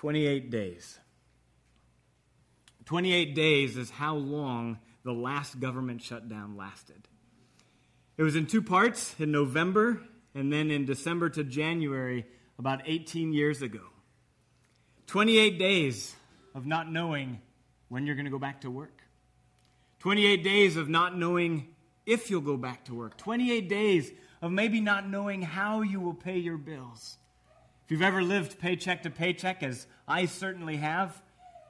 28 days. 28 days is how long the last government shutdown lasted. It was in two parts in November and then in December to January, about 18 years ago. 28 days of not knowing when you're going to go back to work. 28 days of not knowing if you'll go back to work. 28 days of maybe not knowing how you will pay your bills. If you've ever lived paycheck to paycheck, as I certainly have,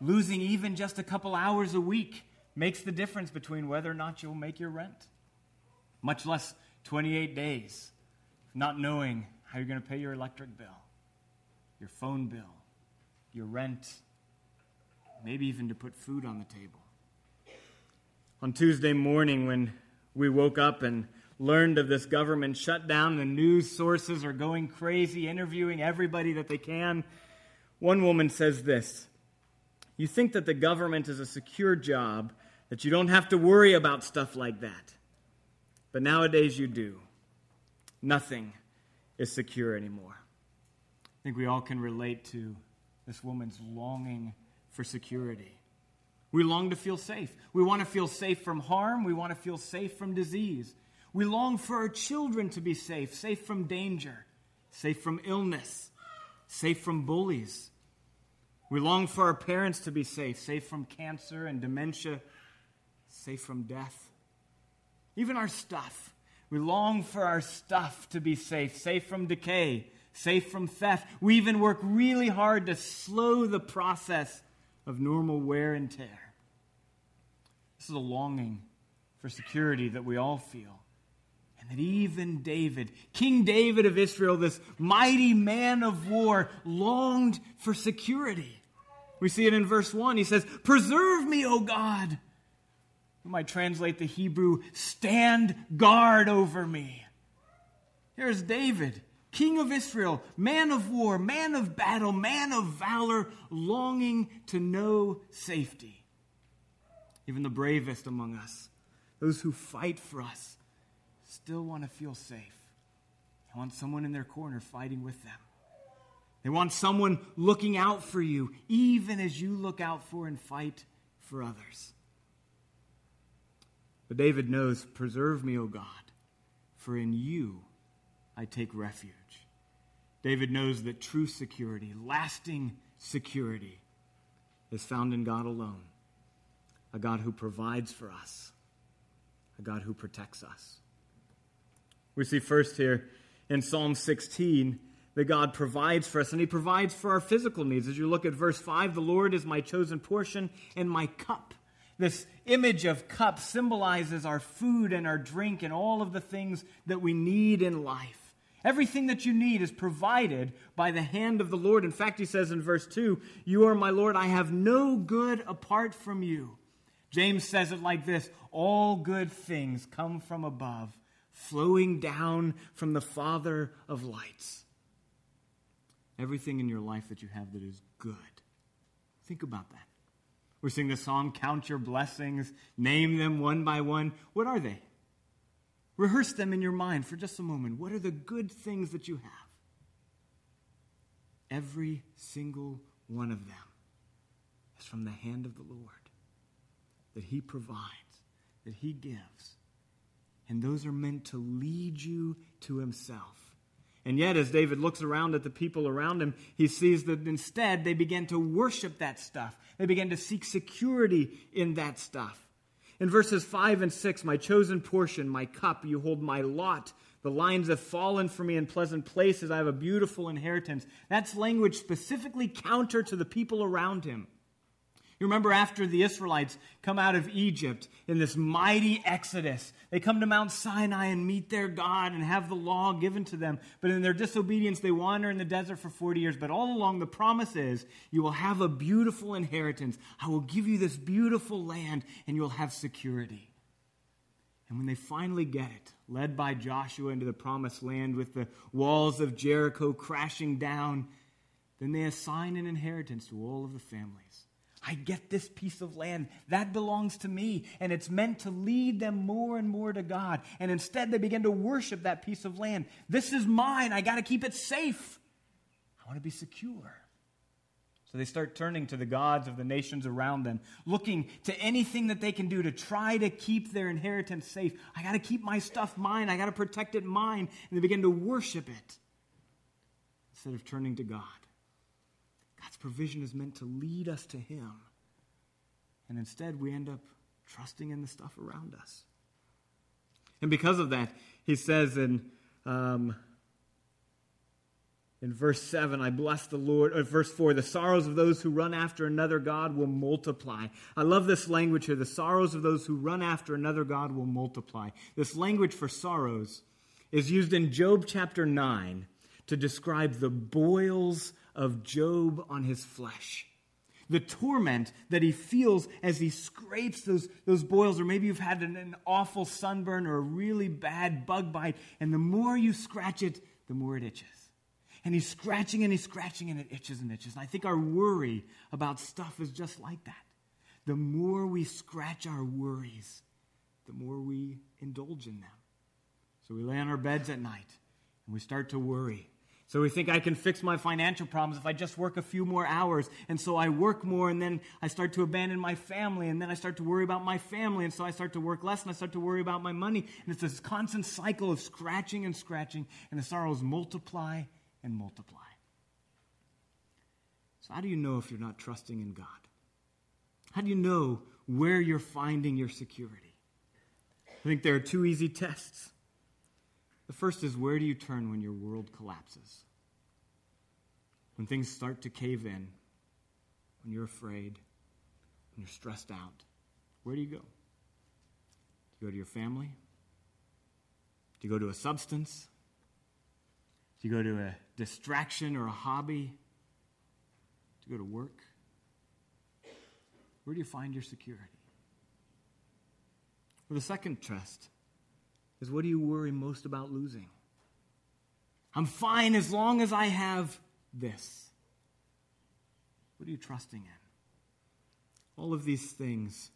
losing even just a couple hours a week makes the difference between whether or not you'll make your rent. Much less 28 days not knowing how you're going to pay your electric bill, your phone bill, your rent, maybe even to put food on the table. On Tuesday morning, when we woke up and learned of this government shutdown, the news sources are going crazy, interviewing everybody that they can. One woman says this You think that the government is a secure job, that you don't have to worry about stuff like that. But nowadays you do. Nothing is secure anymore. I think we all can relate to this woman's longing for security. We long to feel safe. We want to feel safe from harm. We want to feel safe from disease. We long for our children to be safe, safe from danger, safe from illness, safe from bullies. We long for our parents to be safe, safe from cancer and dementia, safe from death. Even our stuff. We long for our stuff to be safe, safe from decay, safe from theft. We even work really hard to slow the process of normal wear and tear. This is a longing for security that we all feel. That even David, King David of Israel, this mighty man of war, longed for security. We see it in verse 1. He says, Preserve me, O God. We might translate the Hebrew, stand guard over me. Here's David, king of Israel, man of war, man of battle, man of valor, longing to know safety. Even the bravest among us, those who fight for us, still want to feel safe. They want someone in their corner fighting with them. They want someone looking out for you, even as you look out for and fight for others. But David knows, Preserve me, O God, for in you I take refuge. David knows that true security, lasting security, is found in God alone a God who provides for us, a God who protects us. We see first here in Psalm 16 that God provides for us, and He provides for our physical needs. As you look at verse 5, the Lord is my chosen portion and my cup. This image of cup symbolizes our food and our drink and all of the things that we need in life. Everything that you need is provided by the hand of the Lord. In fact, he says in verse 2, You are my Lord, I have no good apart from you. James says it like this All good things come from above, flowing down from the Father of lights. Everything in your life that you have that is good. Think about that. We sing the song, Count Your Blessings, name them one by one. What are they? Rehearse them in your mind for just a moment. What are the good things that you have? Every single one of them is from the hand of the Lord that He provides, that He gives. And those are meant to lead you to Himself. And yet, as David looks around at the people around him, he sees that instead they began to worship that stuff. They began to seek security in that stuff. In verses 5 and 6, my chosen portion, my cup, you hold my lot. The lines have fallen for me in pleasant places. I have a beautiful inheritance. That's language specifically counter to the people around him. You remember after the Israelites come out of Egypt in this mighty exodus, they come to Mount Sinai and meet their God and have the law given to them. But in their disobedience, they wander in the desert for 40 years. But all along, the promise is you will have a beautiful inheritance. I will give you this beautiful land and you'll have security. And when they finally get it, led by Joshua into the promised land with the walls of Jericho crashing down, then they assign an inheritance to all of the families. I get this piece of land. That belongs to me. And it's meant to lead them more and more to God. And instead, they begin to worship that piece of land. This is mine. I got to keep it safe. I want to be secure. So they start turning to the gods of the nations around them, looking to anything that they can do to try to keep their inheritance safe. I got to keep my stuff mine. I got to protect it mine. And they begin to worship it instead of turning to God. God's provision is meant to lead us to Him. And instead, we end up trusting in the stuff around us. And because of that, he says in um, in verse 7, I bless the Lord. Or verse 4, the sorrows of those who run after another God will multiply. I love this language here. The sorrows of those who run after another God will multiply. This language for sorrows is used in Job chapter 9 to describe the boils of Job on his flesh. The torment that he feels as he scrapes those, those boils, or maybe you've had an, an awful sunburn or a really bad bug bite, and the more you scratch it, the more it itches. And he's scratching and he's scratching and it itches and itches. And I think our worry about stuff is just like that. The more we scratch our worries, the more we indulge in them. So we lay on our beds at night and we start to worry. So we think I can fix my financial problems if I just work a few more hours. And so I work more and then I start to abandon my family and then I start to worry about my family. And so I start to work less and I start to worry about my money. And it's this constant cycle of scratching and scratching and the sorrows multiply and multiply. So, how do you know if you're not trusting in God? How do you know where you're finding your security? I think there are two easy tests. The first is where do you turn when your world collapses? When things start to cave in, when you're afraid, when you're stressed out, where do you go? Do you go to your family? Do you go to a substance? Do you go to a distraction or a hobby? Do you go to work? Where do you find your security? Well, the second trust is what do you worry most about losing? I'm fine as long as I have this. What are you trusting in? All of these things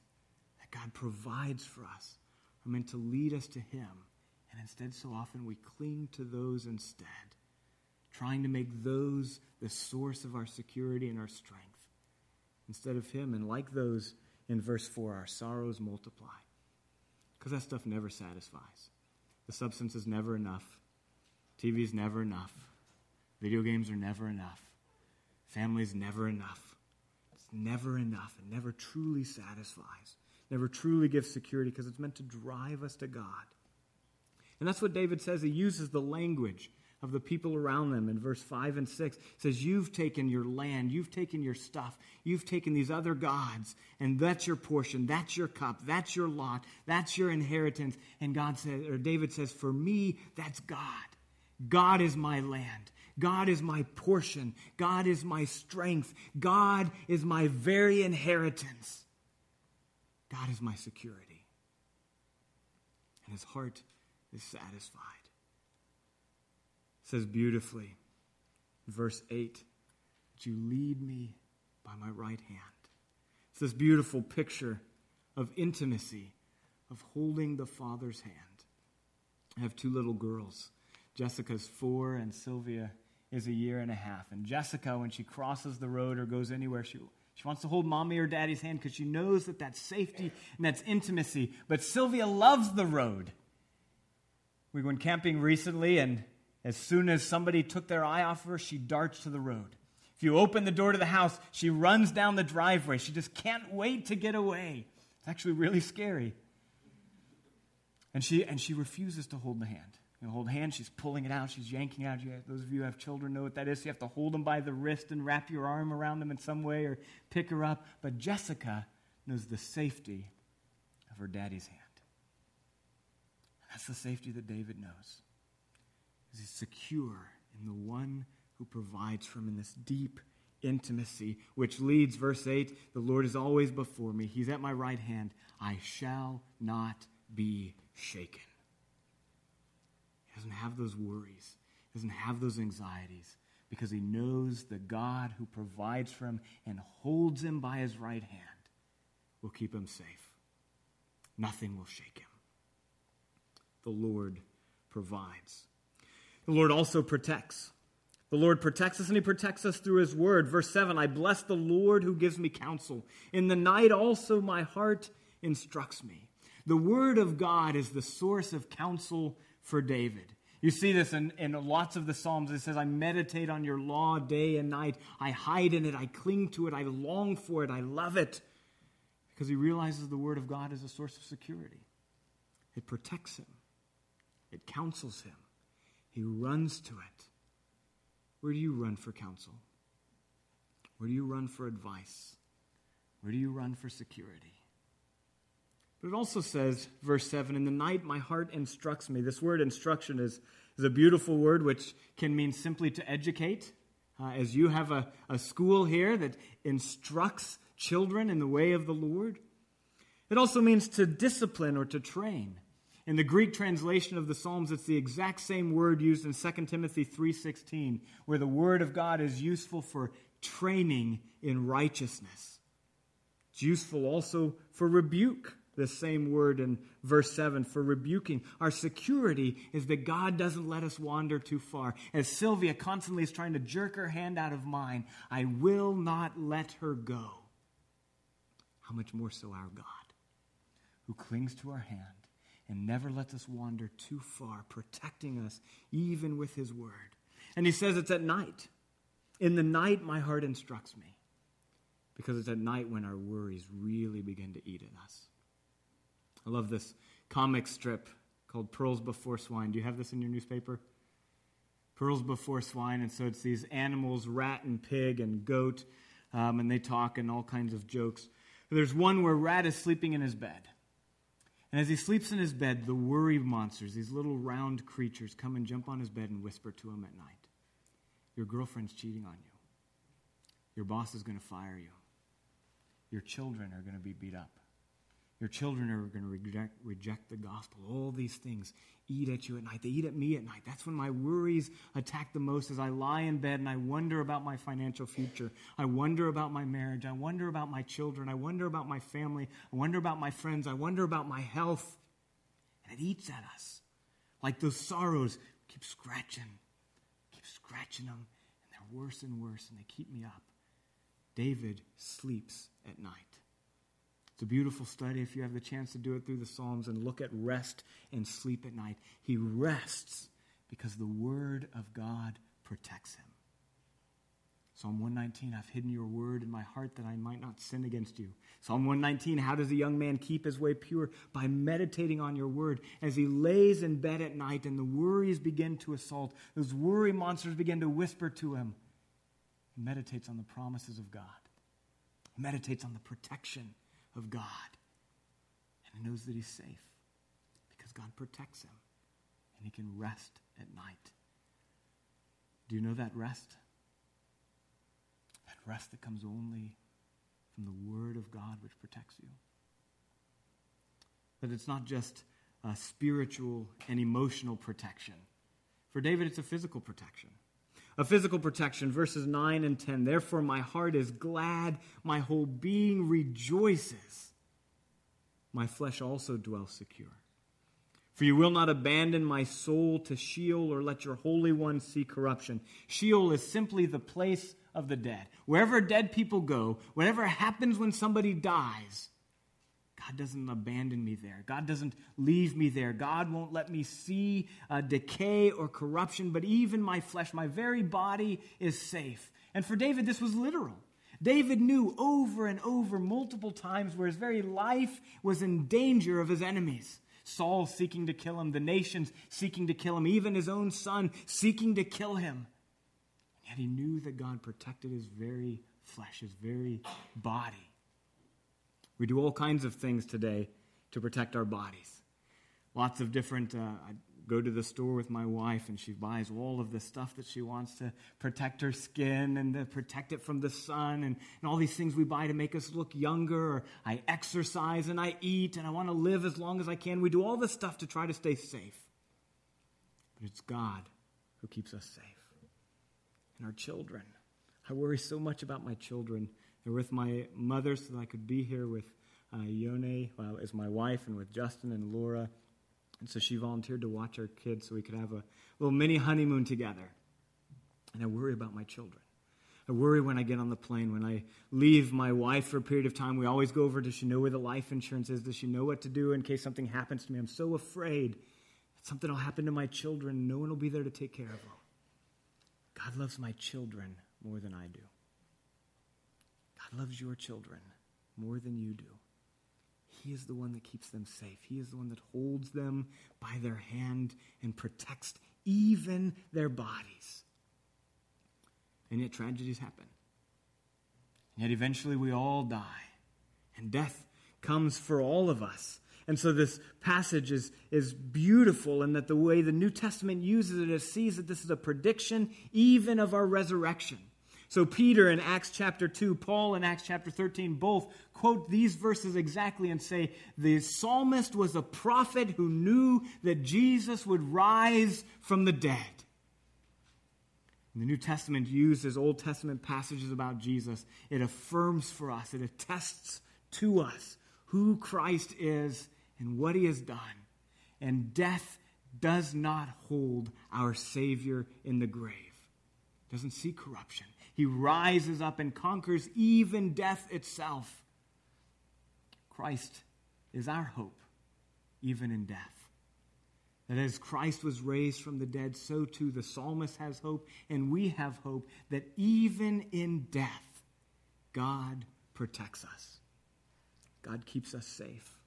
that God provides for us are meant to lead us to Him. And instead, so often we cling to those instead trying to make those the source of our security and our strength instead of Him. And like those in verse 4, our sorrows multiply because that stuff never satisfies. The substance is never enough, TV is never enough, video games are never enough, family is never enough. It's never enough. It never truly satisfies, never truly gives security because it's meant to drive us to God. And that's what David says. He uses the language of the people around them. In verse 5 and 6 says you've taken your land you've taken your stuff you've taken these other gods and that's your portion that's your cup that's your lot that's your inheritance. And god says or david says for me that's god. God is my land. God is my portion. God is my strength. God is my very inheritance. God is my security. And his heart is satisfied says beautifully, verse 8, that you lead me by my right hand. It's this beautiful picture of intimacy, of holding the Father's hand. I have two little girls. Jessica's four, and Sylvia is a year and a half. And Jessica, when she crosses the road or goes anywhere, she, she wants to hold mommy or daddy's hand because she knows that that's safety and that's intimacy. But Sylvia loves the road. We went camping recently, and as soon as somebody took their eye off of her, she darts to the road. If you open the door to the house, she runs down the driveway. She just can't wait to get away. It's actually really scary. And she, and she refuses to hold the hand. You know, hold hand, she's pulling it out, she's yanking out. You, those of you who have children know what that is. You have to hold them by the wrist and wrap your arm around them in some way or pick her up. But Jessica knows the safety of her daddy's hand. That's the safety that David knows is secure in the one who provides for him in this deep intimacy, which leads, verse 8, the Lord is always before me. He's at my right hand. I shall not be shaken. He doesn't have those worries, he doesn't have those anxieties because he knows the God who provides for him and holds him by his right hand will keep him safe. Nothing will shake him. The Lord provides. The Lord also protects. The Lord protects us and he protects us through his word. Verse 7 I bless the Lord who gives me counsel. In the night also my heart instructs me. The word of God is the source of counsel for David. You see this in, in lots of the Psalms. It says, I meditate on your law day and night. I hide in it. I cling to it. I long for it. I love it. Because he realizes the word of God is a source of security. It protects him, it counsels him. He runs to it. Where do you run for counsel? Where do you run for advice? Where do you run for security? But it also says, verse 7 In the night my heart instructs me. This word instruction is, is a beautiful word which can mean simply to educate. Uh, as you have a, a school here that instructs children in the way of the Lord, it also means to discipline or to train. In the Greek translation of the Psalms, it's the exact same word used in 2 Timothy 3:16, where the word of God is useful for training in righteousness. It's useful also for rebuke the same word in verse 7 for rebuking. Our security is that God doesn't let us wander too far. As Sylvia constantly is trying to jerk her hand out of mine, I will not let her go. How much more so our God, who clings to our hand and never lets us wander too far, protecting us even with his word. And he says it's at night. In the night, my heart instructs me. Because it's at night when our worries really begin to eat at us. I love this comic strip called Pearls Before Swine. Do you have this in your newspaper? Pearls Before Swine. And so it's these animals, rat and pig and goat, um, and they talk and all kinds of jokes. There's one where Rat is sleeping in his bed. And as he sleeps in his bed, the worry monsters, these little round creatures, come and jump on his bed and whisper to him at night Your girlfriend's cheating on you. Your boss is going to fire you. Your children are going to be beat up. Your children are going to reject, reject the gospel. All these things eat at you at night. They eat at me at night. That's when my worries attack the most as I lie in bed and I wonder about my financial future. I wonder about my marriage. I wonder about my children. I wonder about my family. I wonder about my friends. I wonder about my health. And it eats at us. Like those sorrows keep scratching, keep scratching them, and they're worse and worse, and they keep me up. David sleeps at night. A beautiful study if you have the chance to do it through the Psalms and look at rest and sleep at night. He rests because the Word of God protects him. Psalm 119, I've hidden your word in my heart that I might not sin against you. Psalm 119, how does a young man keep his way pure? By meditating on your word. As he lays in bed at night and the worries begin to assault, those worry monsters begin to whisper to him. He meditates on the promises of God, he meditates on the protection of God. And he knows that he's safe because God protects him and he can rest at night. Do you know that rest? That rest that comes only from the Word of God which protects you. That it's not just a spiritual and emotional protection. For David, it's a physical protection a physical protection. Verses 9 and 10. Therefore, my heart is glad, my whole being rejoices. My flesh also dwells secure. For you will not abandon my soul to Sheol or let your Holy One see corruption. Sheol is simply the place of the dead. Wherever dead people go, whatever happens when somebody dies, God doesn't abandon me there. God doesn't leave me there. God won't let me see uh, decay or corruption, but even my flesh, my very body is safe. And for David, this was literal. David knew over and over, multiple times, where his very life was in danger of his enemies. Saul seeking to kill him, the nations seeking to kill him, even his own son seeking to kill him. Yet he knew that God protected his very flesh, his very body. We do all kinds of things today to protect our bodies. Lots of different, uh, I go to the store with my wife and she buys all of the stuff that she wants to protect her skin and to protect it from the sun and, and all these things we buy to make us look younger. Or I exercise and I eat and I want to live as long as I can. We do all this stuff to try to stay safe. But it's God who keeps us safe. And our children. I worry so much about my children they're with my mother so that I could be here with uh, Yone well, as my wife and with Justin and Laura. And so she volunteered to watch our kids so we could have a little mini honeymoon together. And I worry about my children. I worry when I get on the plane, when I leave my wife for a period of time. We always go over, does she know where the life insurance is? Does she know what to do in case something happens to me? I'm so afraid that something will happen to my children. No one will be there to take care of them. God loves my children more than I do. Loves your children more than you do. He is the one that keeps them safe. He is the one that holds them by their hand and protects even their bodies. And yet tragedies happen. And yet eventually we all die. And death comes for all of us. And so this passage is, is beautiful in that the way the New Testament uses it, it sees that this is a prediction even of our resurrection. So Peter in Acts chapter 2, Paul in Acts chapter 13 both quote these verses exactly and say the psalmist was a prophet who knew that Jesus would rise from the dead. the New Testament uses Old Testament passages about Jesus. It affirms for us, it attests to us who Christ is and what he has done. And death does not hold our Savior in the grave. Doesn't see corruption. He rises up and conquers even death itself. Christ is our hope, even in death. That as Christ was raised from the dead, so too the psalmist has hope, and we have hope that even in death, God protects us. God keeps us safe.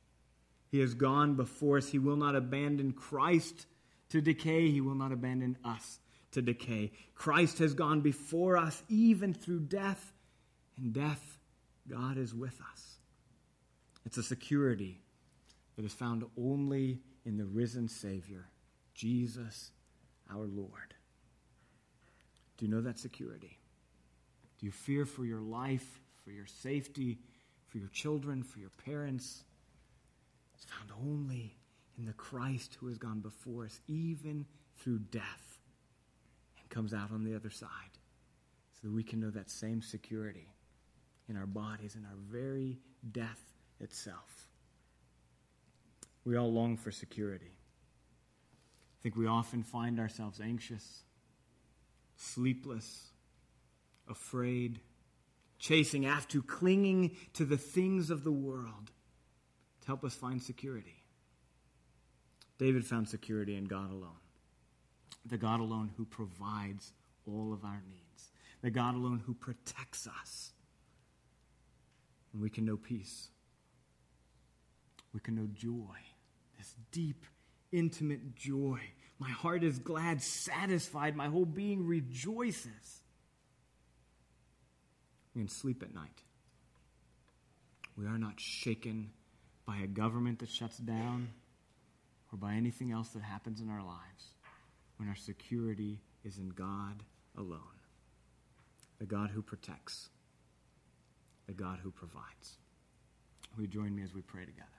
He has gone before us. He will not abandon Christ to decay. He will not abandon us to decay. Christ has gone before us, even through death. In death, God is with us. It's a security that is found only in the risen Savior, Jesus our Lord. Do you know that security? Do you fear for your life, for your safety, for your children, for your parents? It's found only in the Christ who has gone before us, even through death, and comes out on the other side, so that we can know that same security in our bodies, in our very death itself. We all long for security. I think we often find ourselves anxious, sleepless, afraid, chasing after, clinging to the things of the world to help us find security. David found security in God alone, the God alone who provides all of our needs, the God alone who protects us. And we can know peace. We can know joy, this deep, intimate joy. My heart is glad, satisfied. My whole being rejoices. We can sleep at night. We are not shaken by a government that shuts down or by anything else that happens in our lives when our security is in God alone. The God who protects, the God who provides. Will you join me as we pray together?